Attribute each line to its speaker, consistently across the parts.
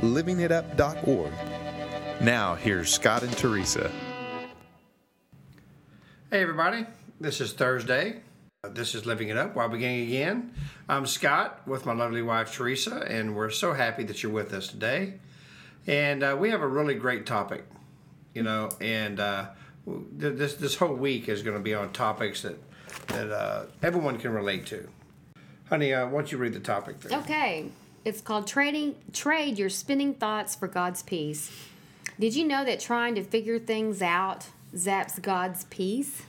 Speaker 1: livingitup.org. Now, here's Scott and Teresa.
Speaker 2: Hey, everybody. This is Thursday. This is Living It Up while beginning again. I'm Scott with my lovely wife Teresa, and we're so happy that you're with us today. And uh, we have a really great topic, you know, and uh, this this whole week is going to be on topics that that uh, everyone can relate to. Honey, uh, why don't you read the topic there?
Speaker 3: Okay. It's called trading trade your spinning thoughts for God's peace. Did you know that trying to figure things out zaps God's peace?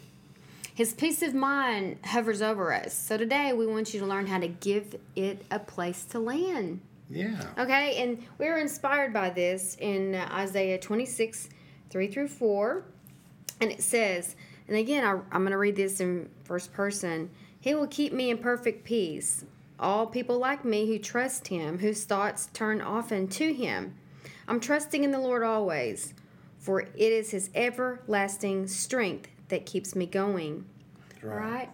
Speaker 3: His peace of mind hovers over us. So today we want you to learn how to give it a place to land.
Speaker 2: Yeah.
Speaker 3: Okay, and we were inspired by this in Isaiah 26, 3 through 4. And it says, and again, I, I'm going to read this in first person He will keep me in perfect peace. All people like me who trust Him, whose thoughts turn often to Him. I'm trusting in the Lord always, for it is His everlasting strength that keeps me going.
Speaker 2: Right.
Speaker 3: right?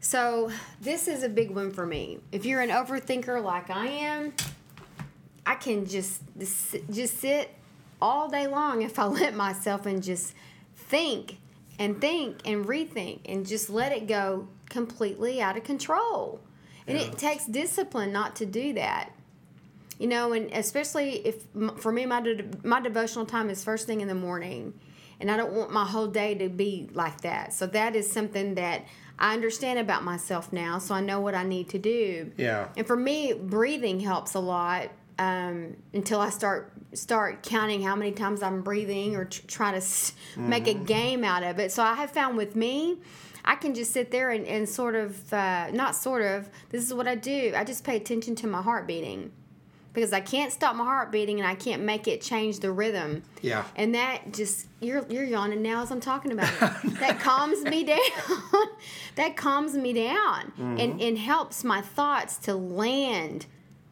Speaker 3: So, this is a big one for me. If you're an overthinker like I am, I can just just sit all day long if I let myself and just think and think and rethink and just let it go completely out of control. And
Speaker 2: Yeah.
Speaker 3: it takes discipline not to do that. You know, and especially if for me, my de- my devotional time is first thing in the morning, and I don't want my whole day to be like that. So that is something that I understand about myself now, so I know what I need to do.
Speaker 2: Yeah.
Speaker 3: And for me, breathing helps a lot um, until I start start counting how many times I'm breathing or tr- try to s- make a game out of it. So I have found with me, I can just sit there and, and sort of, uh, not sort of, this is what I do. I just pay attention to my heart beating because I can't stop my heart beating and I can't make it change the rhythm.
Speaker 2: Yeah.
Speaker 3: And that just you're you're yawning now as I'm talking about it. that calms me down. that calms me down and and helps my thoughts to land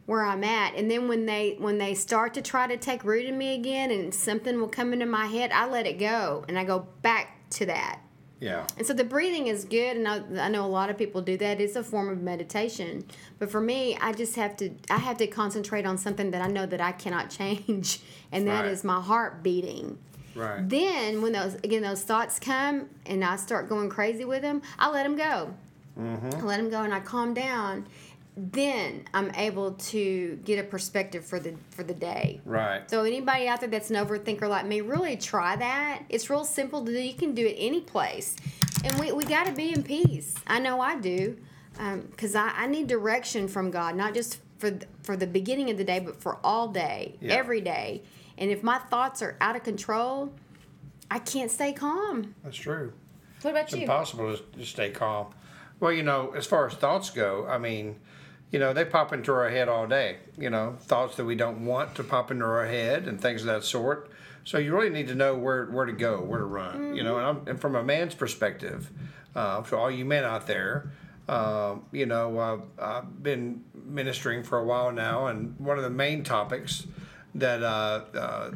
Speaker 3: where I'm at. And then when they when they start to try to take root in me again and something will come into my head, I let it go and I go back to that.
Speaker 2: Yeah.
Speaker 3: And so the breathing is good, and I, I know a lot of people do that. It's a form of meditation, but for me, I just have to I have to concentrate on something that I know that I cannot change, and that
Speaker 2: Right.
Speaker 3: is my heart beating.
Speaker 2: Right.
Speaker 3: Then when those again those thoughts come and I start going crazy with them, I let them go. Mm-hmm. I let them go, and I calm down. Then I'm able to get a perspective for the for the day.
Speaker 2: Right.
Speaker 3: So anybody out there that's an overthinker like me, really try that. It's real simple to do. You can do it any place, and we, we got to be in peace. I know I do, um, because I, I need direction from God, not just for the, for the beginning of the day, but for all day,
Speaker 2: Yeah.
Speaker 3: every day. And if my thoughts are out of control, I can't stay calm.
Speaker 2: That's true.
Speaker 3: What about
Speaker 2: It's
Speaker 3: you?
Speaker 2: impossible to, to stay calm. Well, you know, as far as thoughts go, I mean, you know, they pop into our head all day. You know, thoughts that we don't want to pop into our head and things of that sort. So you really need to know where where to go, where to run. You know, and, I'm, and from a man's perspective, uh, for all you men out there, um, you know, uh, I've been ministering for a while now, and one of the main topics that uh, uh,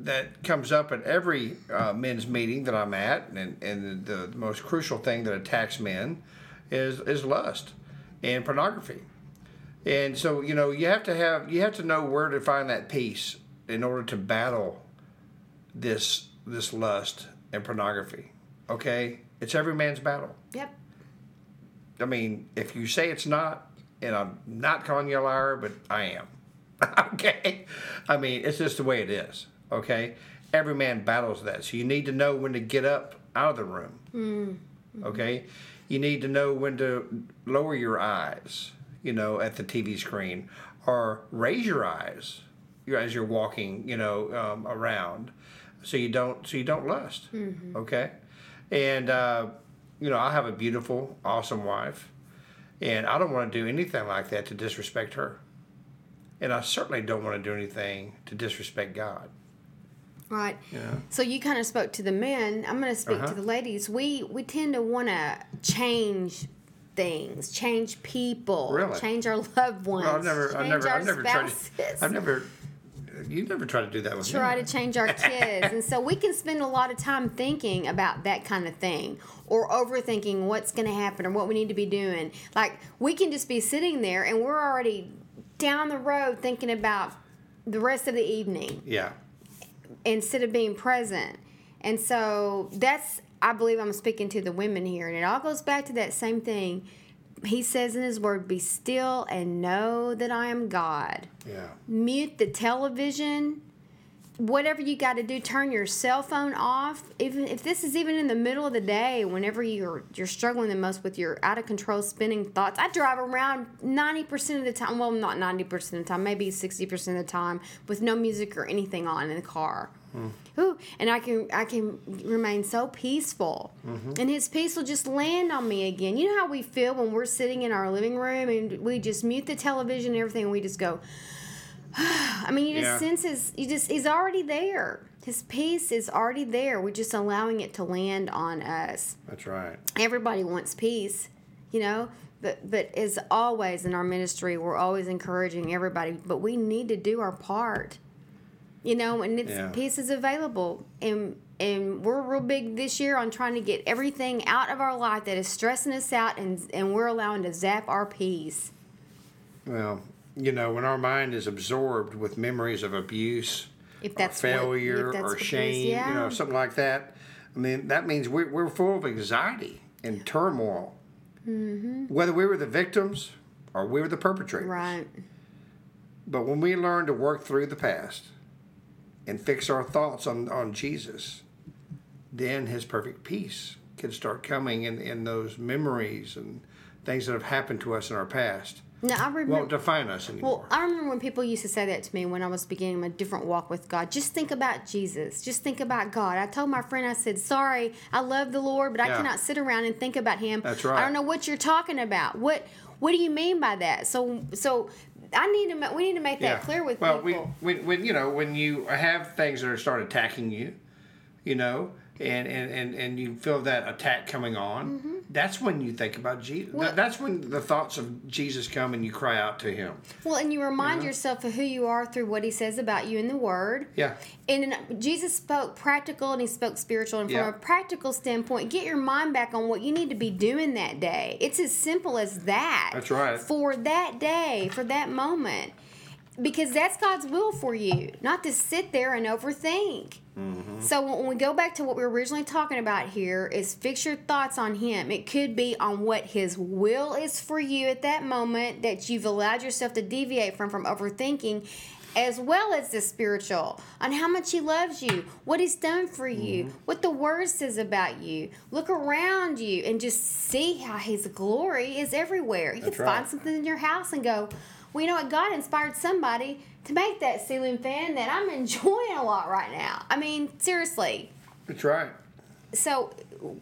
Speaker 2: that comes up at every uh, men's meeting that I'm at, and, and the, the most crucial thing that attacks men is is lust and pornography. And so you know you have to have you have to know where to find that peace in order to battle this this lust and pornography. Okay, it's every man's battle.
Speaker 3: Yep.
Speaker 2: I mean, if you say it's not, and I'm not calling you a liar, but I am. okay? I mean, it's just the way it is. Okay? Every man battles that. So you need to know when to get up out of the room. Mm. Okay? You need to know when to lower your eyes, you know, at the TV screen or raise your eyes as you're walking, you know, um, around so you don't so you don't lust. Okay? And uh, you know, I have a beautiful, awesome wife, and I don't want to do anything like that to disrespect her. and I certainly don't want to do anything to disrespect God.
Speaker 3: Right.
Speaker 2: Yeah.
Speaker 3: So you kind of spoke to the men. I'm going to speak
Speaker 2: Uh-huh.
Speaker 3: to the ladies. We we tend to want to change things, change people,
Speaker 2: Really?
Speaker 3: change our loved ones,
Speaker 2: Well, I've never,
Speaker 3: change
Speaker 2: I've never,
Speaker 3: our
Speaker 2: I've never tried. To, I've never. You never tried to do that with
Speaker 3: try
Speaker 2: me.
Speaker 3: to change our kids. and so we can spend a lot of time thinking about that kind of thing or overthinking what's going to happen or what we need to be doing. Like we can just be sitting there and we're already down the road thinking about the rest of the evening
Speaker 2: Yeah.
Speaker 3: instead of being present. And so that's, I believe I'm speaking to the women here. And it all goes back to that same thing. He says in his word, Be still and know that I am God.
Speaker 2: Yeah.
Speaker 3: Mute the television. Whatever you got to do, turn your cell phone off. Even if this is even in the middle of the day, whenever you're you're struggling the most with your out of control spinning thoughts. I drive around ninety percent of the time. Well, not ninety percent of the time, maybe sixty percent of the time, with no music or anything on in the car. Hmm. Ooh, and I can I can remain so peaceful, mm-hmm. and His peace will just land on me again. You know how we feel when we're sitting in our living room and we just mute the television and everything, and we just go. I mean, you just
Speaker 2: Yeah.
Speaker 3: sense his. You just he's already there. His peace is already there. We're just allowing it to land on us.
Speaker 2: That's right.
Speaker 3: Everybody wants peace, you know. But but as always in our ministry, we're always encouraging everybody. But we need to do our part, you know. And it's
Speaker 2: Yeah.
Speaker 3: peace is available, and and we're real big this year on trying to get everything out of our life that is stressing us out, and and we're allowing to zap our peace.
Speaker 2: Well, you know, when our mind is absorbed with memories of abuse,
Speaker 3: If
Speaker 2: or
Speaker 3: that's what- if
Speaker 2: failure,
Speaker 3: that's
Speaker 2: or
Speaker 3: what it is,
Speaker 2: shame, you know, something like that, I mean, that means we're, we're full of anxiety and turmoil.
Speaker 3: Mm-hmm.
Speaker 2: Whether we were the victims or we were the perpetrators.
Speaker 3: Right.
Speaker 2: But when we learn to work through the past and fix our thoughts on, on Jesus, then his perfect peace can start coming in, in those memories and things that have happened to us in our past.
Speaker 3: Now I remember.
Speaker 2: Won't define us anymore.
Speaker 3: Well, I remember when people used to say that to me when I was beginning a different walk with God. Just think about Jesus. Just think about God. I told my friend, I said, "Sorry, I love the Lord, but I
Speaker 2: Yeah.
Speaker 3: cannot sit around and think about Him.
Speaker 2: That's right.
Speaker 3: I don't know what you're talking about. What What do you mean by that? So, so I need to. We need to make that clear with
Speaker 2: well,
Speaker 3: people.
Speaker 2: Well, we, when, when you know when you have things that are start attacking you, you know, and and and, and you feel that attack coming on, mm-hmm. That's when you think about Jesus.
Speaker 3: Well-
Speaker 2: that's when the thoughts of Jesus come and you cry out to Him.
Speaker 3: well, and you remind yourself of who you are through what He says about you in the Word.
Speaker 2: Yeah,
Speaker 3: And Jesus spoke practical and he spoke spiritual. And from
Speaker 2: Yeah.
Speaker 3: a practical standpoint, get your mind back on what you need to be doing that day. It's as simple as that.
Speaker 2: That's right.
Speaker 3: For that day, for that moment. Because that's God's will for you, not to sit there and overthink.
Speaker 2: Mm-hmm.
Speaker 3: So when we go back to what we were originally talking about here, is fix your thoughts on Him. It could be on what His will is for you at that moment that you've allowed yourself to deviate from from overthinking, as well as the spiritual on how much He loves you, what He's done for you,
Speaker 2: Mm-hmm.
Speaker 3: what the Word says about you. Look around you and just see how His glory is everywhere. You
Speaker 2: That's
Speaker 3: can find something in your house and go, well, you know what? God inspired somebody to make that ceiling fan that I'm enjoying a lot right now. I mean, seriously.
Speaker 2: that's right.
Speaker 3: So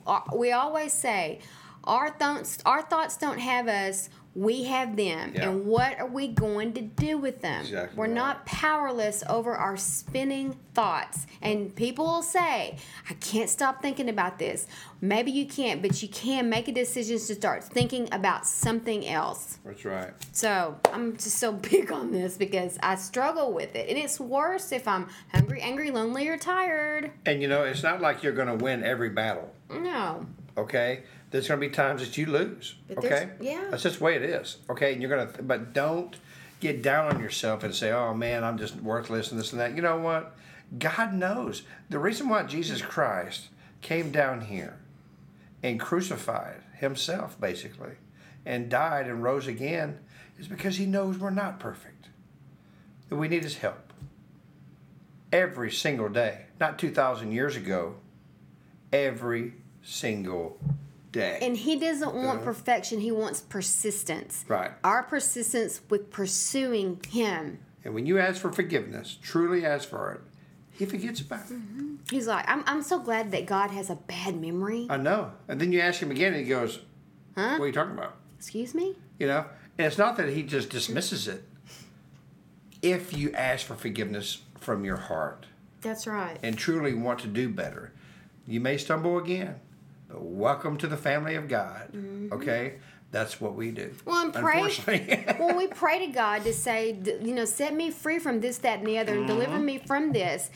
Speaker 3: uh, we always say, our thoughts, our thoughts don't have us. We have them,
Speaker 2: Yeah.
Speaker 3: and what are we going to do with them?
Speaker 2: Exactly
Speaker 3: We're
Speaker 2: right.
Speaker 3: not powerless over our spinning thoughts. And people will say, "I can't stop thinking about this." Maybe you can't, but you can make a decision to start thinking about something else.
Speaker 2: That's right.
Speaker 3: So I'm just so big on this because I struggle with it, and it's worse if I'm hungry, angry, lonely, or tired.
Speaker 2: And you know, it's not like you're going to win every battle.
Speaker 3: No,
Speaker 2: Okay, there's going to be times that you lose.
Speaker 3: But
Speaker 2: okay,
Speaker 3: yeah.
Speaker 2: that's just the way it is. Okay, and you're going to, but don't get down on yourself and say, "Oh man, I'm just worthless and this and that." You know what? God knows the reason why Jesus Christ came down here and crucified Himself, basically, and died and rose again, is because He knows we're not perfect. That we need His help every single day. Not two thousand years ago. Every single day.
Speaker 3: and he doesn't want
Speaker 2: Yeah.
Speaker 3: perfection. He wants persistence.
Speaker 2: Right.
Speaker 3: Our persistence with pursuing him.
Speaker 2: And when you ask for forgiveness, truly ask for it, he forgets about it. Mm-hmm.
Speaker 3: He's like, I'm, I'm so glad that God has a bad memory.
Speaker 2: I know. And then you ask him again, and he goes,
Speaker 3: Huh?
Speaker 2: What are you talking about?
Speaker 3: Excuse me?
Speaker 2: You know? And it's not that he just dismisses it. if you ask for forgiveness from your heart
Speaker 3: That's right.
Speaker 2: and truly want to do better. You may stumble again, welcome to the family of God. Okay? That's what we do.
Speaker 3: Mm-hmm. Well, and pray when we pray to God to say, you know, set me free from this, that, and the other, and deliver
Speaker 2: Mm-hmm.
Speaker 3: me from this,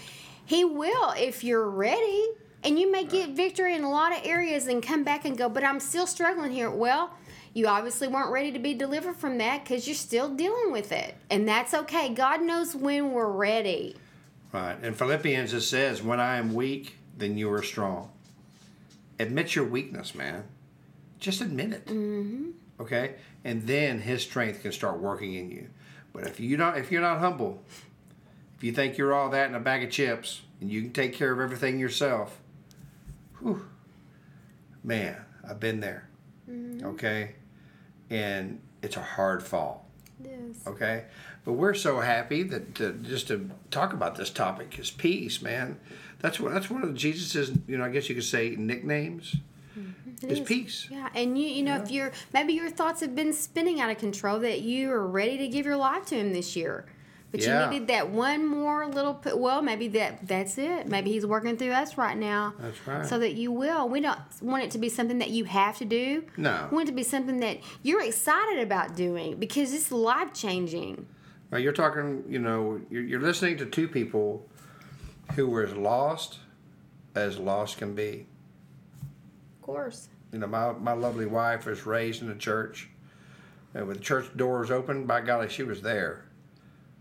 Speaker 3: He will if you're ready. And you may get victory in a lot of areas and come back and go, but I'm still struggling here. Well, you obviously weren't ready to be delivered from that because you're still dealing with it. And that's okay. God knows when we're ready.
Speaker 2: Right. In Philippians, it says, When I am weak, then you are strong. Admit your weakness, man. Just admit it. Mm-hmm. Okay? And then his strength can start working in you. But if you don't if you're not humble, if you think you're all that in a bag of chips and you can take care of everything yourself, whew, man, I've been there. Okay? And it's a hard fall.
Speaker 3: Yes.
Speaker 2: Okay, but we're so happy that to, just to talk about this topic is peace, man. That's what that's one of Jesus's, you know, I guess you could say nicknames. Mm-hmm. Is peace.
Speaker 3: Yeah, and you you know if you're maybe your thoughts have been spinning out of control that you are ready to give your life to him this year, but
Speaker 2: Yeah.
Speaker 3: you needed that one more little. p- Well, maybe that that's it. Maybe he's working through us right now.
Speaker 2: That's right.
Speaker 3: So that you will. We don't want it to be something that you have to do.
Speaker 2: No.
Speaker 3: We want it to be something that you're excited about doing because it's life changing.
Speaker 2: Right, you're talking, you know, you're, you're listening to two people who were as lost as lost can be.
Speaker 3: Of course.
Speaker 2: You know, my, my lovely wife was raised in the church. And with the church doors open, by golly, she was there.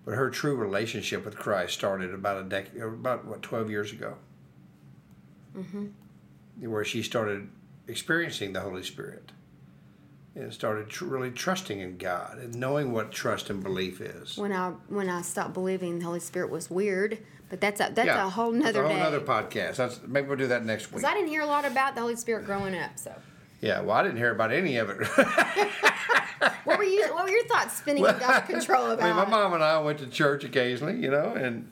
Speaker 2: But her true relationship with Christ started about a decade, about what, 12 years ago. Mm-hmm. Where she started experiencing the Holy Spirit and started tr- really trusting in God and knowing what trust and belief is.
Speaker 3: When I when I stopped believing the Holy Spirit was weird, but that's a that's a whole nother
Speaker 2: a whole
Speaker 3: day.
Speaker 2: nother podcast. That's maybe we'll do that next week.
Speaker 3: 'Cause I didn't hear a lot about the Holy Spirit growing up, so.
Speaker 2: Yeah, well, I didn't hear about any of it.
Speaker 3: What were you? What were your thoughts spinning out of control about?
Speaker 2: I mean, my mom and I went to church occasionally, you know, and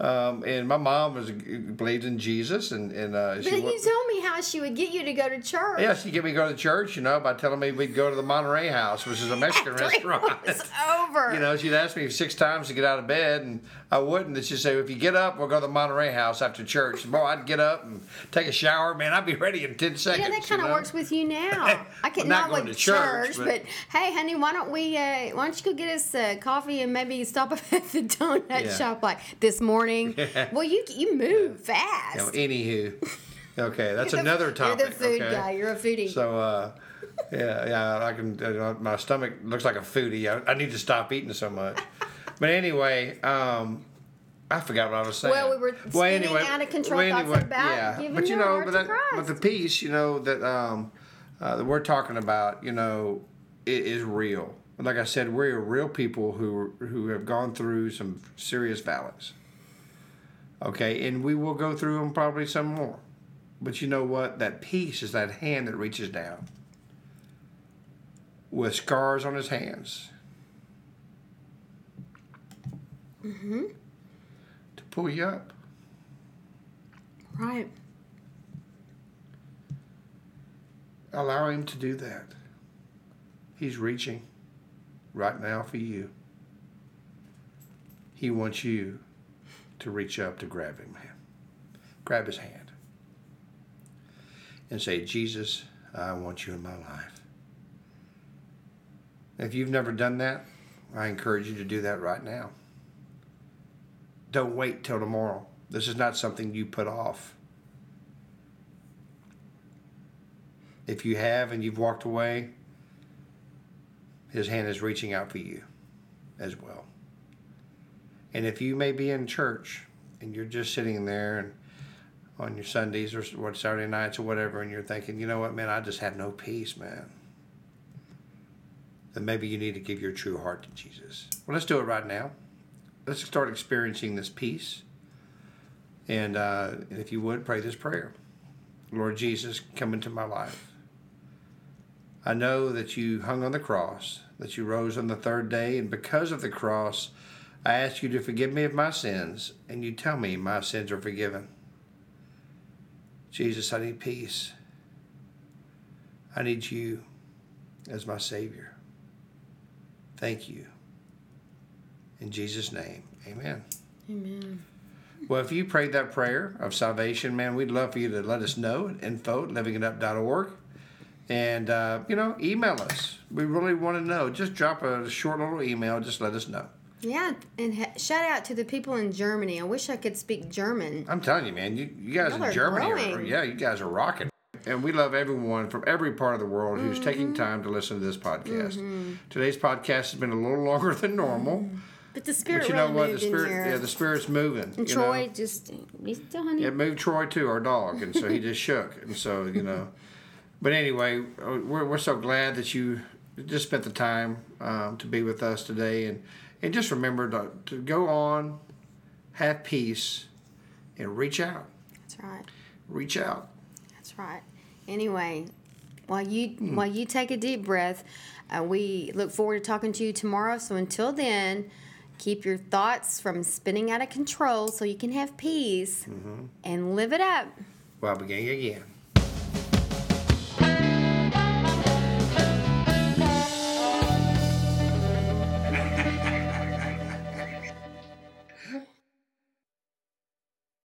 Speaker 2: um, and my mom was believed in Jesus, and and uh,
Speaker 3: But
Speaker 2: she.
Speaker 3: you
Speaker 2: wa-
Speaker 3: told how she would get you to go to church.
Speaker 2: yeah, she get me to go to church, you know, by telling me we'd go to the Monterey House, which is a Mexican
Speaker 3: it
Speaker 2: restaurant.
Speaker 3: was over.
Speaker 2: You know, she'd ask me six times to get out of bed, and I wouldn't. And she'd say, "If you get up, we'll go to the Monterey House after church." And boy, I'd get up and take a shower. Man, I'd be ready in ten seconds.
Speaker 3: know, that kind of
Speaker 2: know?
Speaker 3: works with you now. I can
Speaker 2: not,
Speaker 3: not
Speaker 2: going
Speaker 3: with
Speaker 2: to church, but-
Speaker 3: but, hey, honey, why don't we? Uh, why don't you go get us uh, coffee and maybe stop up at the donut
Speaker 2: Yeah.
Speaker 3: shop like this morning? Well, you you move fast.
Speaker 2: You know, anywho, okay, that's
Speaker 3: the-
Speaker 2: another topic.
Speaker 3: You're the food
Speaker 2: okay?
Speaker 3: guy. You're a foodie.
Speaker 2: So, uh, yeah, yeah, I can. Uh, my stomach looks like a foodie. I, I need to stop eating so much. but anyway, um, I forgot what I was saying.
Speaker 3: Well, we were spinning out of control thoughts about giving
Speaker 2: but you know, but that, but the peace, you know, that um, uh, that we're talking about, you know, it is real. Like I said, we're real people who who have gone through some serious valleys. Okay, and we will go through them probably some more. But you know what? That peace is that hand that reaches down with scars on his hands.
Speaker 3: Mm-hmm.
Speaker 2: To pull you up.
Speaker 3: right.
Speaker 2: Allow him to do that. He's reaching right now for you. He wants you to reach up to grab him, man. Grab his hand. And say, Jesus, I want you in my life. If you've never done that, I encourage you to do that right now. Don't wait till tomorrow. This is not something you put off. If you have and you've walked away, his hand is reaching out for you as well. And if you may be in church and you're just sitting there and on your Sundays or what Saturday nights or whatever, and you're thinking, you know what, man, I just have no peace, man. Then maybe you need to give your true heart to Jesus. Well, let's do it right now. Let's start experiencing this peace. And, uh, and if you would, pray this prayer Lord Jesus, come into my life. I know that you hung on the cross, that you rose on the third day, and because of the cross, I ask you to forgive me of my sins, and you tell me my sins are forgiven. Jesus, I need peace. I need you as my Savior. Thank you. In Jesus' name, amen.
Speaker 3: Amen.
Speaker 2: Well, if you prayed that prayer of salvation, man, we'd love for you to let us know at info at livingitup.org. And, uh, you know, email us. We really want to know. Just drop a short little email. Just let us know.
Speaker 3: Yeah, and ha- shout out to the people in Germany. I wish I could speak German.
Speaker 2: I'm telling you, man, you, you guys
Speaker 3: Y'all
Speaker 2: in
Speaker 3: are
Speaker 2: Germany, are,
Speaker 3: growing.
Speaker 2: yeah, you guys are rocking. And we love everyone from every part of the world who's
Speaker 3: Mm-hmm.
Speaker 2: taking time to listen to this podcast. Today's podcast has been a little longer than normal,
Speaker 3: But the spirit
Speaker 2: but you know
Speaker 3: really
Speaker 2: what? The
Speaker 3: moved in
Speaker 2: spirit,
Speaker 3: here.
Speaker 2: yeah, the spirit's moving.
Speaker 3: and
Speaker 2: you
Speaker 3: Troy
Speaker 2: know?
Speaker 3: just, he's still honey.
Speaker 2: it moved Troy too, our dog, and so he just shook, and so you know. But anyway, uh, we're we're so glad that you just spent the time um, to be with us today, and and just remember to, to go on, have peace, and reach out,
Speaker 3: That's right.
Speaker 2: reach out.
Speaker 3: That's right. Anyway, while you
Speaker 2: Hmm.
Speaker 3: while you take a deep breath, uh, we look forward to talking to you tomorrow. So until then, keep your thoughts from spinning out of control so you can have peace
Speaker 2: Mm-hmm.
Speaker 3: and live it up.
Speaker 2: While beginning again.